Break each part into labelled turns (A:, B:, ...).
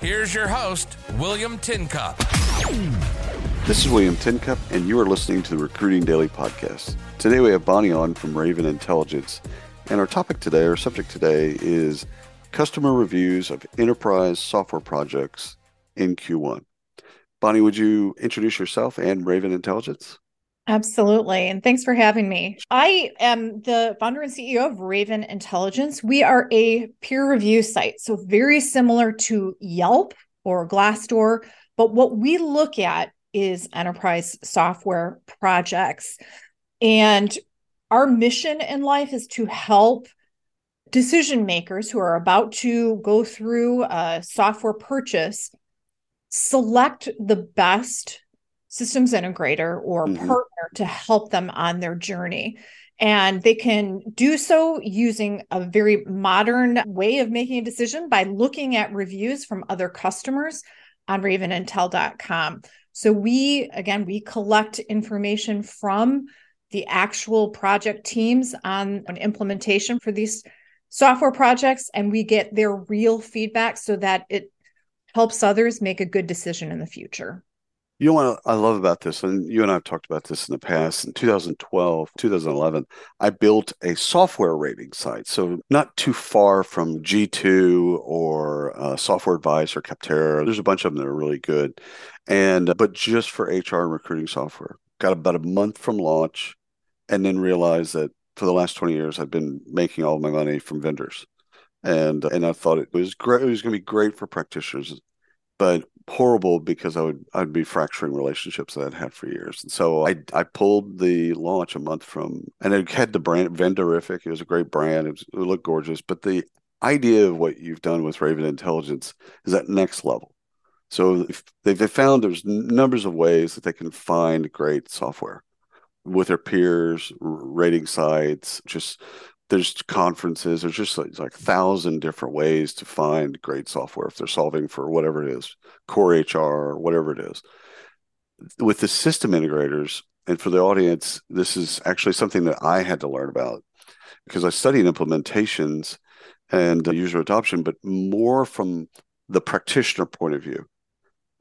A: Here's your host, William Tincup.
B: This is William Tincup, and you are listening to the Recruiting Daily Podcast. Today we have Bonnie on from Raven Intelligence, and our topic today, our subject today, is customer reviews of enterprise software projects in Q1. Bonnie, would you introduce yourself and Raven Intelligence?
C: Absolutely. And thanks for having me. I am the founder and CEO of Raven Intelligence. We are a peer review site, so very similar to Yelp or Glassdoor. But what we look at is enterprise software projects. And our mission in life is to help decision makers who are about to go through a software purchase select the best systems integrator or mm-hmm. partner to help them on their journey. And they can do so using a very modern way of making a decision by looking at reviews from other customers on ravenintel.com. So we, again, we collect information from the actual project teams on an implementation for these software projects and we get their real feedback so that it helps others make a good decision in the future.
B: You know what I love about this, and you and I have talked about this in the past. In 2012, 2011, I built a software rating site. So, not too far from G2 or uh, Software Advice or Capterra. There's a bunch of them that are really good. And, but just for HR and recruiting software. Got about a month from launch and then realized that for the last 20 years, I've been making all my money from vendors. And, and I thought it was great. It was going to be great for practitioners but horrible because I would I'd be fracturing relationships that I'd had for years. And so I I pulled the launch a month from and it had the brand Vendorific. It was a great brand. It, was, it looked gorgeous. But the idea of what you've done with Raven Intelligence is that next level. So they've found there's numbers of ways that they can find great software with their peers, rating sites, just there's conferences there's just like, like a thousand different ways to find great software if they're solving for whatever it is core hr or whatever it is. With the system integrators and for the audience this is actually something that i had to learn about because i studied implementations and user adoption but more from the practitioner point of view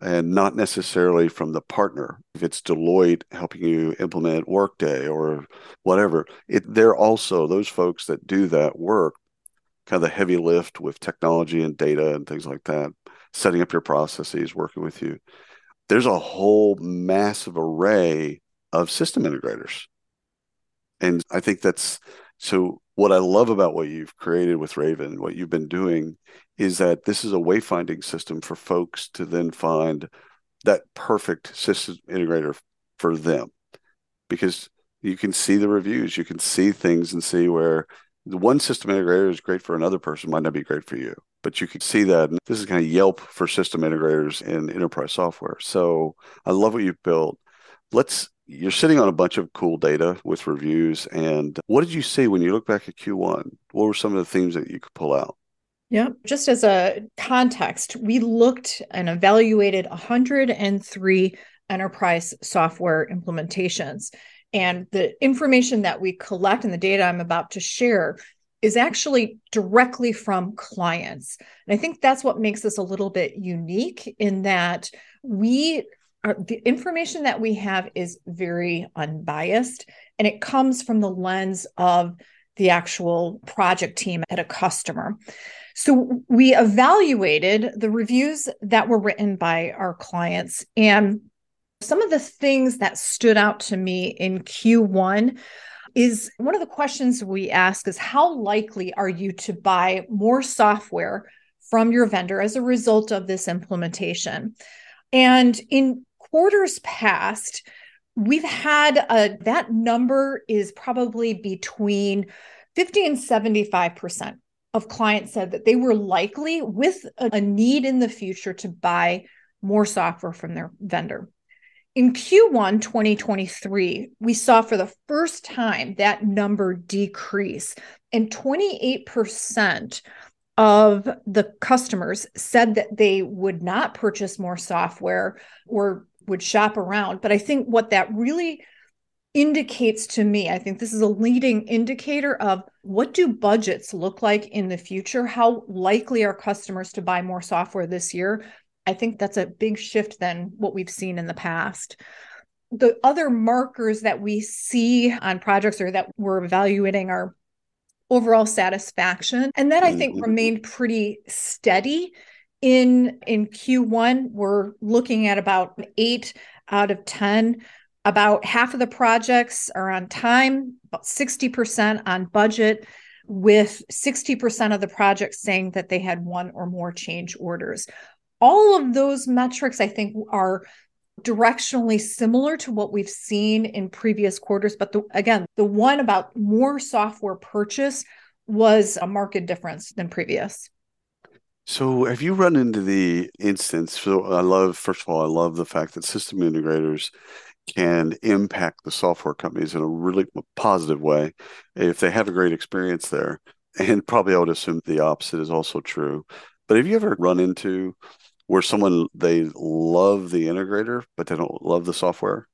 B: and not necessarily from the partner. If it's Deloitte helping you implement Workday or whatever, it, they're also those folks that do that work, kind of the heavy lift with technology and data and things like that, setting up your processes, working with you. There's a whole massive array of system integrators. And I think that's so what I love about what you've created with Raven, what you've been doing, is that this is a wayfinding system for folks to then find that perfect system integrator for them. Because you can see the reviews, you can see things and see where the one system integrator is great for another person, might not be great for you. But you can see that and this is kind of Yelp for system integrators in enterprise software. So I love what you've built. Let's you're sitting on a bunch of cool data with reviews. And what did you see when you look back at Q1? What were some of the themes that you could pull out?
C: Yeah, just as a context, we looked and evaluated 103 enterprise software implementations. And the information that we collect and the data I'm about to share is actually directly from clients. And I think that's what makes this a little bit unique in that we the information that we have is very unbiased and it comes from the lens of the actual project team at a customer. So we evaluated the reviews that were written by our clients and some of the things that stood out to me in Q1 is one of the questions we ask is how likely are you to buy more software from your vendor as a result of this implementation? And in quarters past, we've had a that number is probably between 50 and 75% of clients said that they were likely with a, a need in the future to buy more software from their vendor. In Q1 2023, we saw for the first time that number decrease, and 28% of the customers said that they would not purchase more software or would shop around. But I think what that really indicates to me, I think this is a leading indicator of what do budgets look like in the future? How likely are customers to buy more software this year? I think that's a big shift than what we've seen in the past. The other markers that we see on projects or that we're evaluating are overall satisfaction. And that I think mm-hmm. remained pretty steady in in Q1. We're looking at about 8 out of 10 about half of the projects are on time, about 60% on budget, with 60% of the projects saying that they had one or more change orders. All of those metrics, I think, are directionally similar to what we've seen in previous quarters. But the, again, the one about more software purchase was a market difference than previous.
B: So, have you run into the instance? So, I love, first of all, I love the fact that system integrators can impact the software companies in a really positive way if they have a great experience there. And probably I would assume the opposite is also true. But have you ever run into where someone they love the integrator but they don't love the software?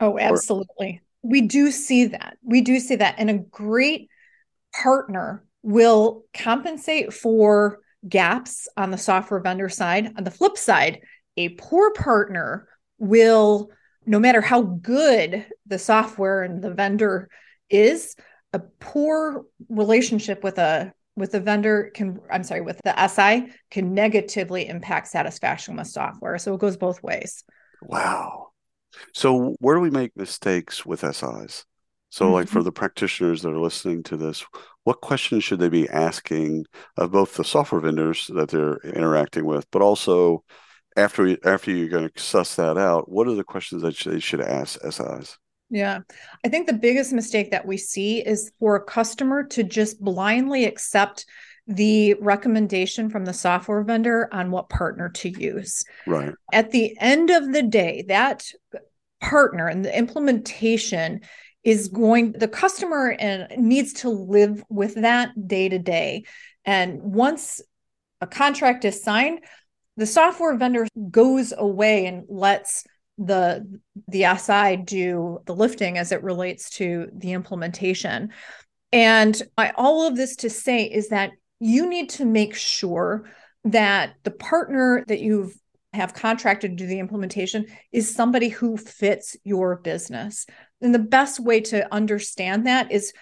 C: Oh, absolutely. Or- we do see that. We do see that. And a great partner will compensate for gaps on the software vendor side. On the flip side, a poor partner will no matter how good the software and the vendor is, a poor relationship with a with the vendor can I'm sorry, with the SI can negatively impact satisfaction with software. So it goes both ways.
B: Wow. So where do we make mistakes with SIs? So, mm-hmm. like for the practitioners that are listening to this, what questions should they be asking of both the software vendors that they're interacting with, but also after after you're going to suss that out, what are the questions that they should ask SIs?
C: Yeah. I think the biggest mistake that we see is for a customer to just blindly accept the recommendation from the software vendor on what partner to use.
B: Right.
C: At the end of the day, that partner and the implementation is going the customer and needs to live with that day to day. And once a contract is signed, the software vendor goes away and lets the the SI do the lifting as it relates to the implementation. And I, all of this to say is that you need to make sure that the partner that you've have contracted to do the implementation is somebody who fits your business. And the best way to understand that is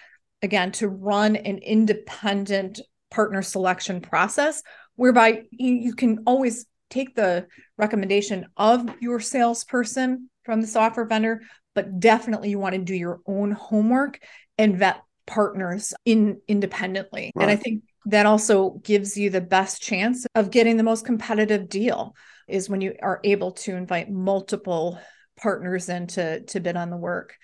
C: again to run an independent partner selection process whereby you, can always take the recommendation of your salesperson from the software vendor, but definitely you want to do your own homework and vet partners in independently. Right. And I think that also gives you the best chance of getting the most competitive deal is when you are able to invite multiple partners in to, to bid on the work.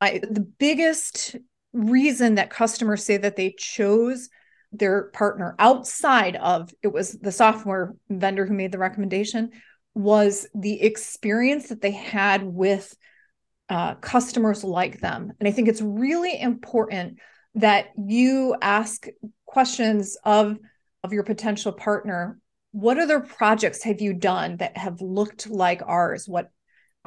C: I, the biggest reason that customers say that they chose their partner outside of it was the software vendor who made the recommendation was the experience that they had with uh, customers like them. And i think it's really important that you ask questions of of your potential partner. What other projects have you done that have looked like ours? What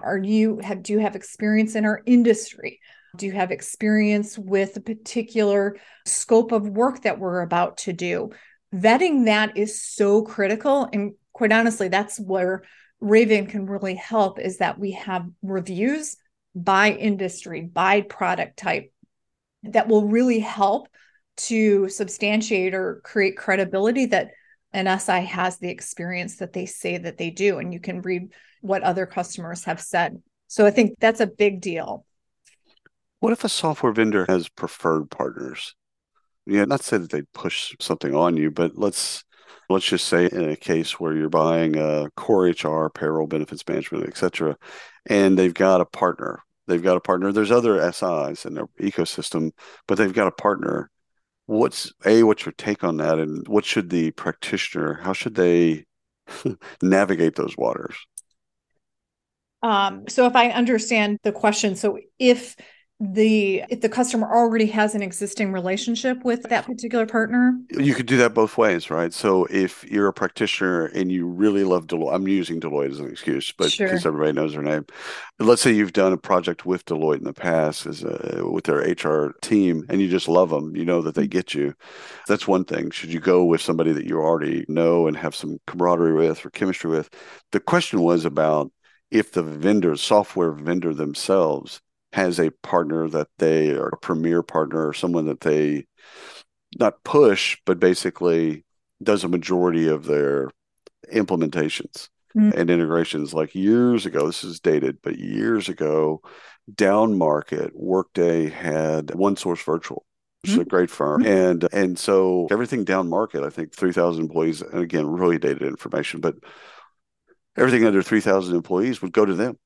C: are you have do you have experience in our industry do you have experience with a particular scope of work that we're about to do? Vetting that is so critical. And quite honestly, that's where Raven can really help is that we have reviews by industry, by product type that will really help to substantiate or create credibility that an SI has the experience that they say that they do. And you can read what other customers have said. So I think that's a big deal.
B: What if a software vendor has preferred partners? Yeah, not say that they push something on you, but let's let's just say in a case where you're buying a core HR, payroll, benefits management, etc., and they've got a partner. They've got a partner. There's other SIs in their ecosystem, but they've got a partner. What's a what's your take on that, and what should the practitioner? How should they navigate those waters?
C: Um, so if I understand the question, so if the if the customer already has an existing relationship with that particular partner?
B: You could do that both ways right? So if you're a practitioner and you really love deloitte i'm using deloitte as an excuse but
C: Sure.
B: because everybody knows their name. Let's say you've done a project with deloitte in the past as a, with their hr team and you just love them you know that they get you. That's one thing. Should you go with somebody that you already know and have some camaraderie with or chemistry with? The question was about if the vendor software vendor themselves has a partner that they are a premier partner or someone that they not push, but basically does a majority of their implementations
C: Mm.
B: and integrations. Like years ago, this is dated, but years ago, down market, Workday had OneSource Virtual. Which is a great firm, and and so everything down market, I think three thousand employees, and again, really dated information, but everything under three thousand employees would go to them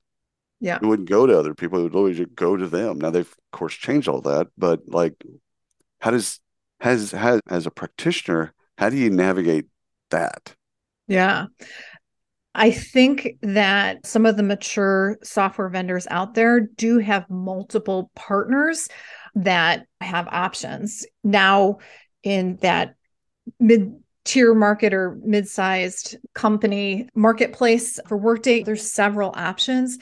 C: yeah
B: it wouldn't go to other people. It would always go to them. Now they've of course changed all that, but like, how does has has as a practitioner, how do you navigate that?
C: yeah I think that some of the mature software vendors out there do have multiple partners that have options. Now, in that mid tier market or mid sized company marketplace for Workday, there's several options.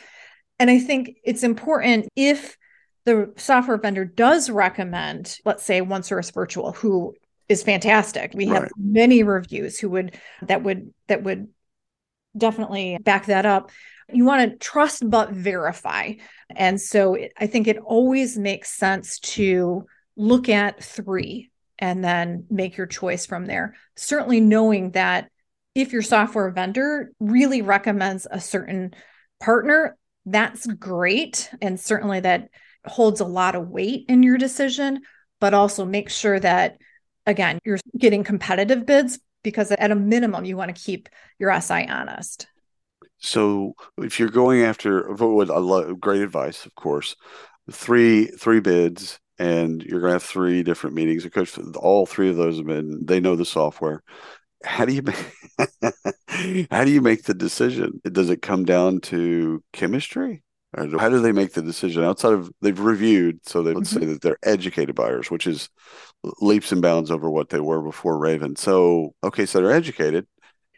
C: And I think it's important if the software vendor does recommend, let's say, OneSource Virtual, who is fantastic. We have many reviews who would that would that would definitely back that up. You want to trust but verify. And so it, I think it always makes sense to look at three and then make your choice from there. Certainly knowing that if your software vendor really recommends a certain partner, that's great. And certainly that holds a lot of weight in your decision, but also make sure that, again, you're getting competitive bids because at a minimum, you want to keep your SI honest.
B: So if you're going after what great advice, of course, three three bids and you're gonna have three different meetings. Of course, all three of those have been they know the software. How do you make how do you make the decision? Does it come down to chemistry? Or how do they make the decision outside of they've reviewed? So they, let's say mm-hmm. that they're educated buyers, which is leaps and bounds over what they were before Raven. So okay, so they're educated.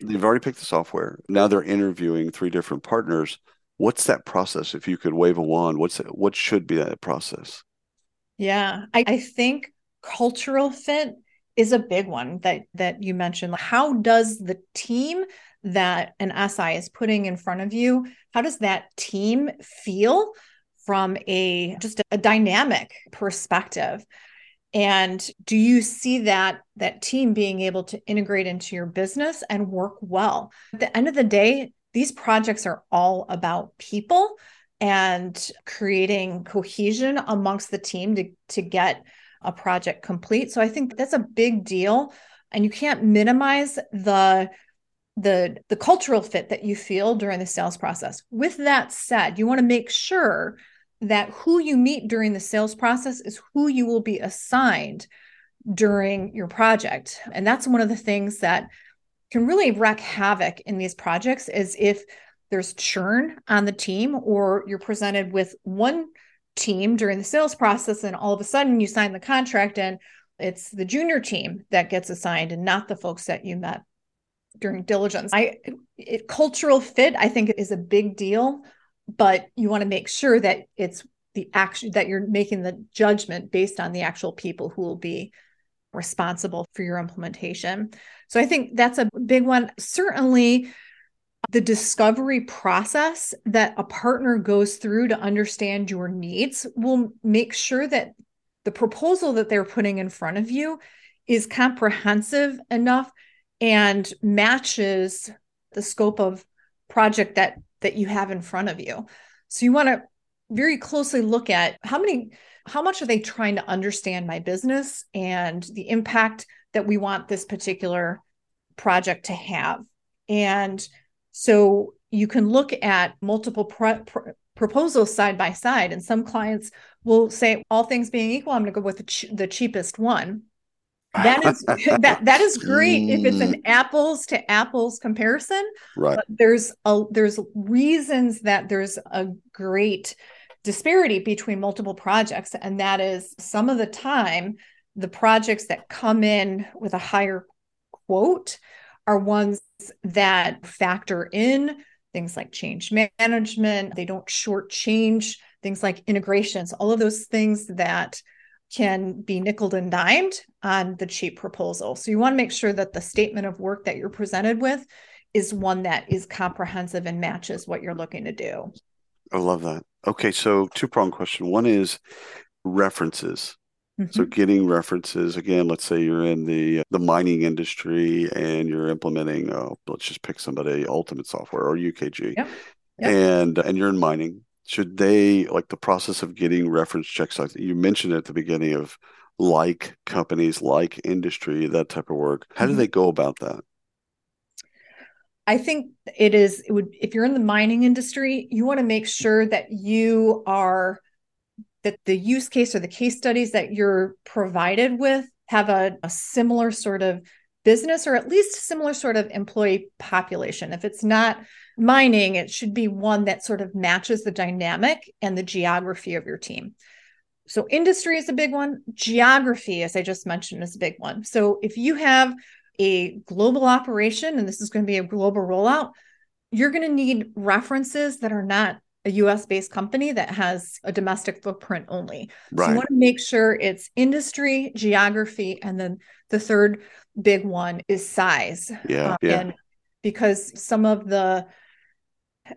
B: They've already picked the software. Now they're interviewing three different partners. What's that process? If you could wave a wand, what's what should be that process?
C: Yeah, I, I think cultural fit is a big one that that you mentioned. How does the team that an SI is putting in front of you, how does that team feel from a just a dynamic perspective? And do you see that that team being able to integrate into your business and work well? At the end of the day, these projects are all about people and creating cohesion amongst the team to, to get a project complete. So I think that's a big deal. And you can't minimize the the the cultural fit that you feel during the sales process. With that said, you want to make sure that who you meet during the sales process is who you will be assigned during your project. And that's one of the things that can really wreak havoc in these projects is if there's churn on the team or you're presented with one team during the sales process and all of a sudden you sign the contract and it's the junior team that gets assigned and not the folks that you met during diligence. I it, cultural fit I think is a big deal, but you want to make sure that it's the action that you're making the judgment based on the actual people who will be responsible for your implementation. So I think that's a big one. Certainly the discovery process that a partner goes through to understand your needs will make sure that the proposal that they're putting in front of you is comprehensive enough and matches the scope of project that that you have in front of you. So you want to very closely look at how many how much are they trying to understand my business and the impact that we want this particular project to have. And so you can look at multiple pro- pro- proposals side by side, and some clients will say, all things being equal, I'm going to go with the, ch- the cheapest one. that is that that is great if it's an mm. apples to apples comparison.
B: Right. But
C: there's a there's reasons that there's a great disparity between multiple projects, and that is some of the time the projects that come in with a higher quote are ones that factor in things like change management. They don't shortchange things like integrations, all of those things that can be nickel and dimed on the cheap proposal. So you want to make sure that the statement of work that you're presented with is one that is comprehensive and matches what you're looking to do.
B: I love that. Okay, so two prong question. One is references. Mm-hmm. So getting references again. Let's say you're in the the mining industry and you're implementing. Oh, let's just pick somebody, Ultimate Software or UKG, yep. Yep. and and you're in mining. Should they like the process of getting reference checks? Like you mentioned at the beginning of like companies, like industry, that type of work. How mm-hmm. do they go about that?
C: I think it is it would if you're in the mining industry, you want to make sure that you are that the use case or the case studies that you're provided with have a, a similar sort of business or at least similar sort of employee population. If it's not mining, it should be one that sort of matches the dynamic and the geography of your team. So, industry is a big one. Geography, as I just mentioned, is a big one. So, if you have a global operation and this is going to be a global rollout, you're going to need references that are not a US based company that has a domestic footprint only. Right. So you want to make sure it's industry, geography, and then the third big one is size.
B: Yeah. Um, yeah.
C: And because some of the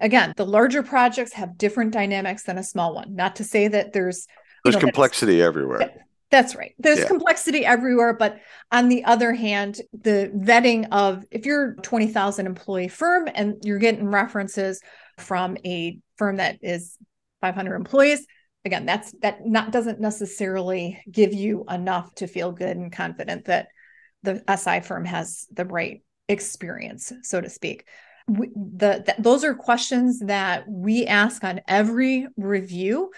C: again, the larger projects have different dynamics than a small one. Not to say that there's
B: there's know, complexity everywhere.
C: That's right. There's yeah. complexity everywhere, but on the other hand, the vetting of if you're a 20,000 employee firm and you're getting references from a firm that is 500 employees again that's that not doesn't necessarily give you enough to feel good and confident that the si firm has the right experience so to speak. We, the, the those are questions that we ask on every review.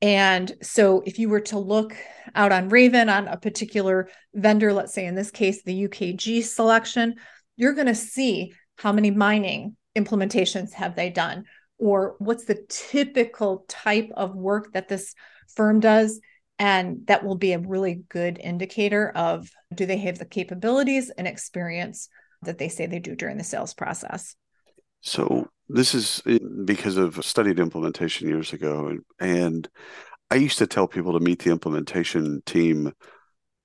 C: And so if you were to look out on raven on a particular vendor let's say in this case the ukg selection you're going to see how many mining implementations have they done or what's the typical type of work that this firm does and that will be a really good indicator of do they have the capabilities and experience that they say they do during the sales process?
B: So this is eh, because of studied implementation years ago and i used to tell people to meet the implementation team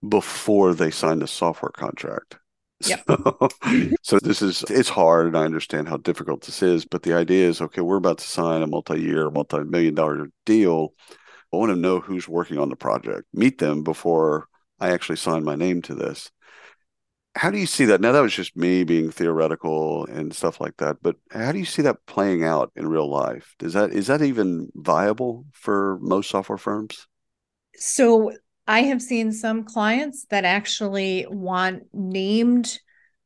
B: before they signed a software contract
C: Yep.
B: So, so this is it's hard, and I understand how difficult this is. But the idea is, okay, we're about to sign a multi-year, multi-million dollar deal. I want to know who's working on the project. Meet them before I actually sign my name to this. How do you see that? Now that was just me being theoretical and stuff like that, but how do you see that playing out in real life? Is that is that even viable for most software firms?
C: So I have seen some clients that actually want named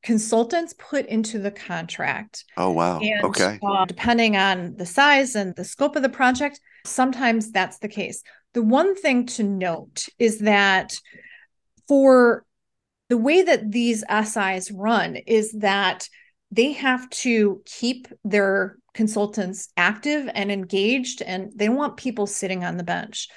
C: consultants put into the contract.
B: Oh, wow. And, okay.
C: Uh, depending on the size and the scope of the project, sometimes that's the case. The one thing to note is that for the way that these SIs run, is that they have to keep their consultants active and engaged, and they want people sitting on the bench.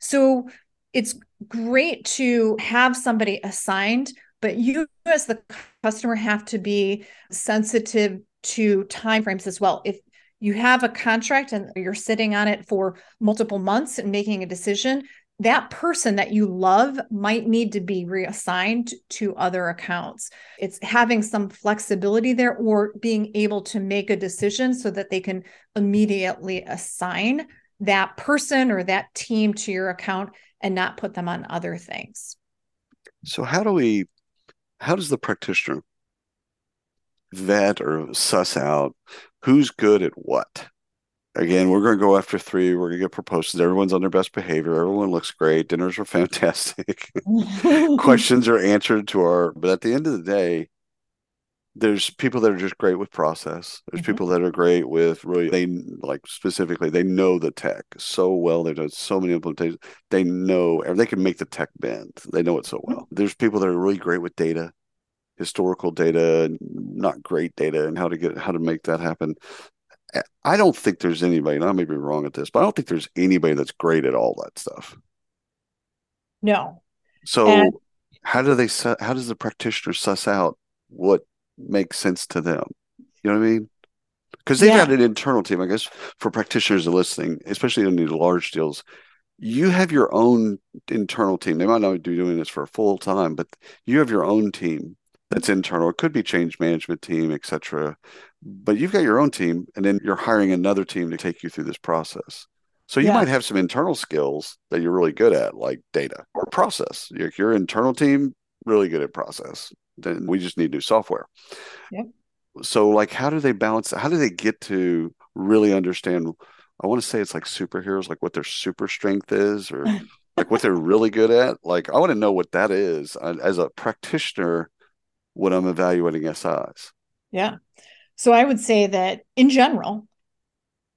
C: So it's great to have somebody assigned, but you as the customer have to be sensitive to timeframes as well. If you have a contract and you're sitting on it for multiple months and making a decision, that person that you love might need to be reassigned to other accounts. It's having some flexibility there or being able to make a decision so that they can immediately assign that person or that team to your account and not put them on other things.
B: So how do we how does the practitioner vet or suss out who's good at what? Again, we're going to go after three. We're going to get proposals. Everyone's on their best behavior. Everyone looks great. Dinners are fantastic. Questions are answered to our, but at the end of the day, there's people that are just great with process. There's
C: Mhm.
B: people that are great with really they like specifically they know the tech so well. They've done so many implementations. They know and they can make the tech bend. They know it so well. There's people that are really great with data, historical data, not great data, and how to get how to make that happen. I don't think there's anybody, and I may be wrong at this, but I don't think there's anybody that's great at all that stuff.
C: No.
B: So
C: And-
B: how do they how does the practitioner suss out what makes sense to them? You know what I mean? Because they've
C: Yeah.
B: got an internal team, I guess, for practitioners listening, especially in these large deals. You have your own internal team. They might not be doing this for full time, but you have your own team that's internal. It could be change management team, etc. But you've got your own team, and then you're hiring another team to take you through this process. So you
C: Yeah.
B: might have some internal skills that you're really good at, like data or process. Your, your internal team really good at process. Then we just need new software.
C: Yep.
B: So, like, how do they balance? How do they get to really understand? I want to say it's like superheroes, like what their super strength is, or like what they're really good at. Like, I want to know what that is as a practitioner when I'm evaluating SIs.
C: Yeah. So I would say that in general,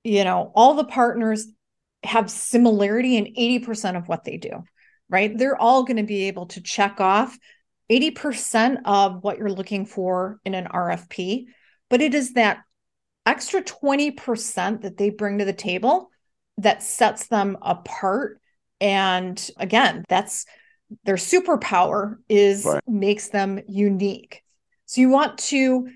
C: you know, all the partners have similarity in 80% of what they do, right? They're all going to be able to check off 80% of what you're looking for in an RFP, but it is that extra 20% that they bring to the table that sets them apart. And again, that's their superpower is
B: Right.
C: makes them unique. So you want to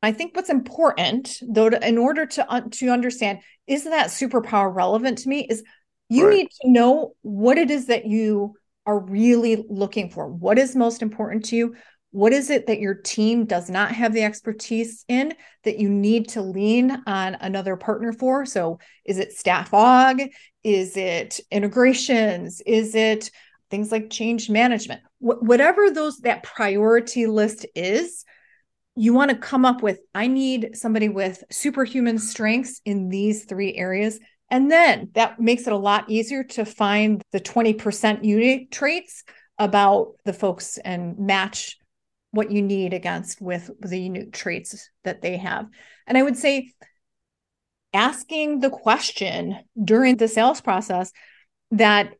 C: I think what's important though to, in order to un- to understand is that superpower relevant to me is you
B: Right.
C: need to know what it is that you are really looking for. What is most important to you? What is it that your team does not have the expertise in that you need to lean on another partner for? So, is it staff aug? Is it integrations? Is it things like change management? Wh- whatever those that priority list is, you want to come up with I need somebody with superhuman strengths in these three areas. And then that makes it a lot easier to find the 20% unique traits about the folks and match what you need against with the unique traits that they have. And I would say asking the question during the sales process that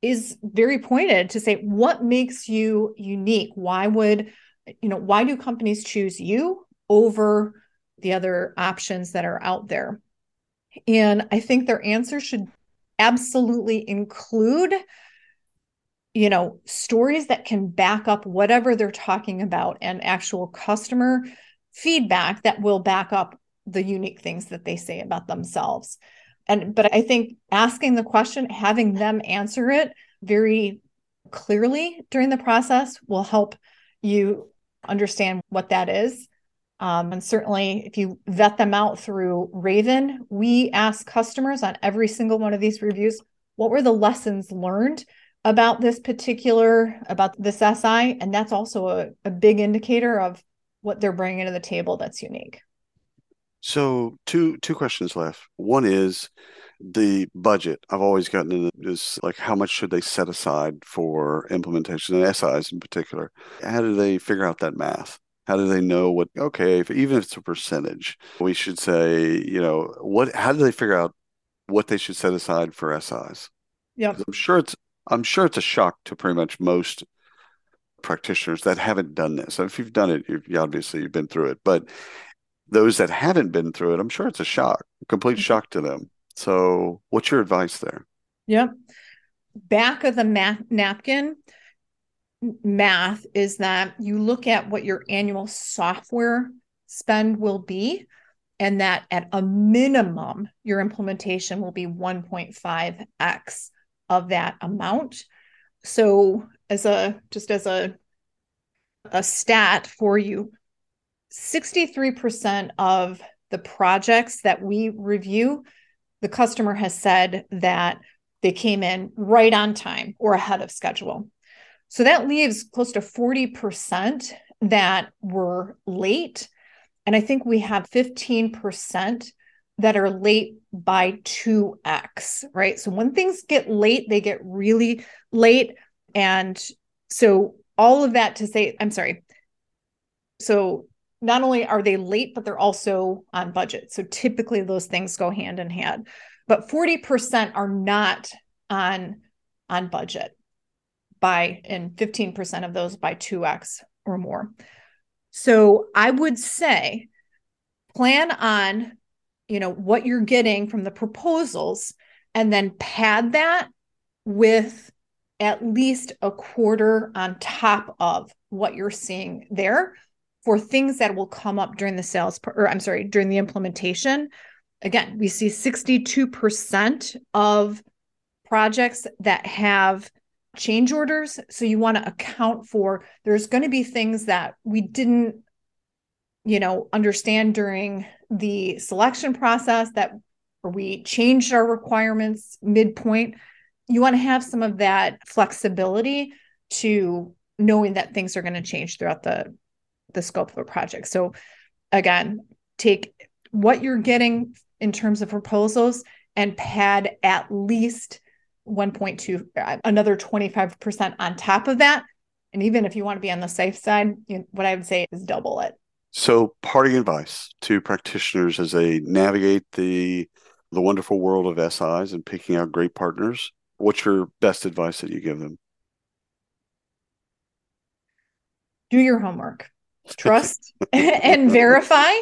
C: is very pointed to say what makes you unique why would you know why do companies choose you over the other options that are out there and i think their answer should absolutely include you know stories that can back up whatever they're talking about and actual customer feedback that will back up the unique things that they say about themselves. And but i think asking the question having them answer it very clearly during the process will help you understand what that is um, and certainly if you vet them out through raven we ask customers on every single one of these reviews what were the lessons learned about this particular about this si and that's also a, a big indicator of what they're bringing to the table that's unique
B: So two two questions left. One is the budget. I've always gotten into this like how much should they set aside for implementation and SIs in particular? How do they figure out that math? How do they know what okay, if even if it's a percentage, we should say, you know, what how do they figure out what they should set aside for SIs? yeah I'm sure it's I'm sure it's a shock to pretty much most practitioners that haven't done this. So if you've done it, you've you obviously you've been through it. But those that haven't been through it, I'm sure it's a shock, a complete
C: Mhm.
B: shock to them. So what's your advice there?
C: yeah Back of the math napkin math is that you look at what your annual software spend will be, and that at a minimum, your implementation will be 1.5x of that amount. So, as a just as a a stat for you, 63% of the projects that we review, the customer has said that they came in right on time or ahead of schedule. So that leaves close to 40% that were late. And I think we have 15% that are late by 2x, right? So when things get late, they get really late. And so all of that to say, I'm sorry. So not only are they late, but they're also on budget. So typically those things go hand in hand. But 40% are not on on budget by and 15% of those by 2x or more. So I would say plan on you know what you're getting from the proposals and then pad that with at least a quarter on top of what you're seeing there for things that will come up during the sales or I'm sorry, during the implementation. Again, we see 62% of projects that have change orders. So you want to account for there's going to be things that we didn't you know understand during the selection process that we changed our requirements midpoint you want to have some of that flexibility to knowing that things are going to change throughout the the scope of a project so again take what you're getting in terms of proposals and pad at least 1.2 uh, another 25% on top of that and even if you want to be on the safe side you what i would say is double it
B: so parting advice to practitioners as they navigate the the wonderful world of SIs and picking out great partners what's your best advice that you give them?
C: Do your homework, trust and verify.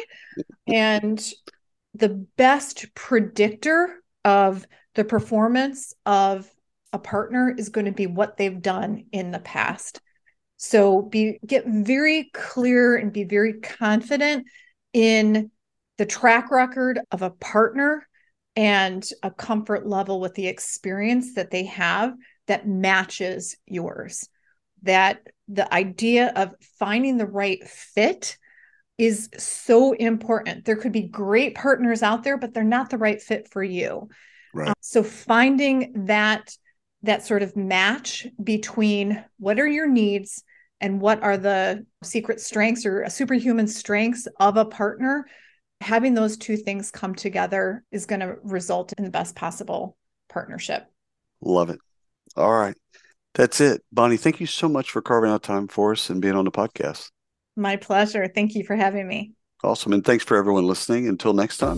C: And the best predictor of the performance of a partner is going to be what they've done in the past. So be get very clear and be very confident in the track record of a partner and a comfort level with the experience that they have that matches yours. That the idea of finding the right fit is so important. There could be great partners out there, but they're not the right fit for you. Right. Um, so finding that that sort of match between what are your needs and what are the secret strengths or superhuman strengths of a partner having those two things come together is going to result in the best possible partnership.
B: Love it. All right. That's it. Bonnie, thank you so much for carving out time for us and being on the podcast.
C: My pleasure. Thank you for having me.
B: Awesome. And thanks for everyone listening. Until next time.